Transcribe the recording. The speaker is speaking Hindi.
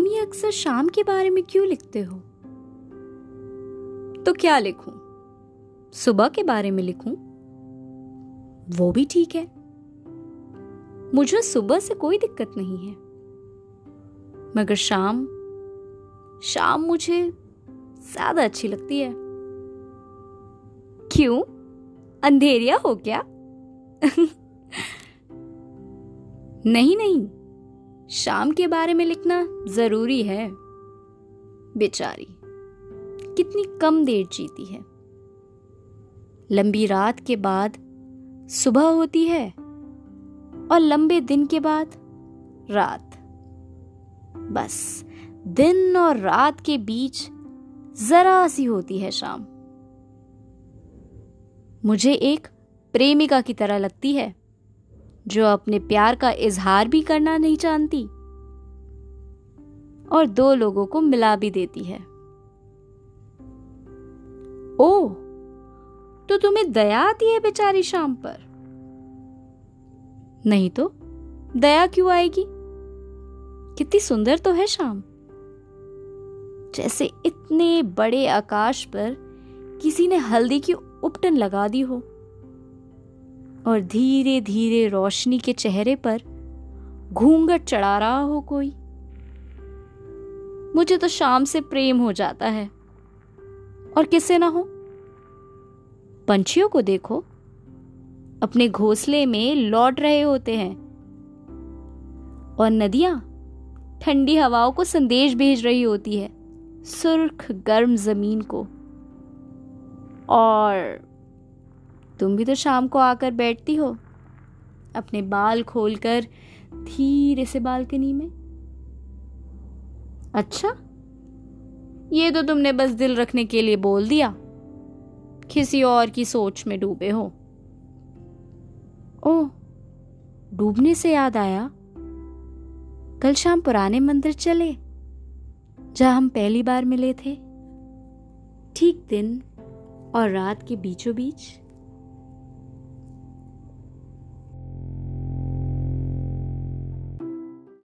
अक्सर शाम के बारे में क्यों लिखते हो? तो क्या लिखूं? सुबह के बारे में लिखूं? वो भी ठीक है। मुझे सुबह से कोई दिक्कत नहीं है। मगर शाम शाम मुझे ज़्यादा अच्छी लगती है। क्यों? अंधेरिया हो क्या नहीं नहीं। शाम के बारे में लिखना ज़रूरी है। बेचारी, कितनी कम देर जीती है। लंबी रात के बाद सुबह होती है और लंबे दिन के बाद रात। बस दिन और रात के बीच जरा सी होती है शाम। मुझे एक प्रेमिका की तरह लगती है। जो अपने प्यार का इजहार भी करना नहीं जानती और दो लोगों को मिला भी देती है। ओ तो तुम्हें दया आती है बेचारी शाम पर? नहीं तो दया क्यों आएगी? कितनी सुंदर तो है शाम। जैसे इतने बड़े आकाश पर किसी ने हल्दी की उपटन लगा दी हो। और धीरे धीरे रोशनी के चेहरे पर घूंघट चढ़ा रहा हो कोई। मुझे तो शाम से प्रेम हो जाता है। और किसे ना हो? पंछियों को देखो। अपने घोंसले में लौट रहे होते हैं। और नदियाँ ठंडी हवाओं को संदेश भेज रही होती है। सुर्ख गर्म ज़मीन को। और तुम भी तो शाम को आकर बैठती हो। अपने बाल खोलकर धीरे से बालकनी में। अच्छा ये तो तुमने बस दिल रखने के लिए बोल दिया। किसी और की सोच में डूबे हो। ओ डूबने से याद आया? कल शाम पुराने मंदिर चले, जहाँ हम पहली बार मिले थे। ठीक दिन और रात के बीचों बीच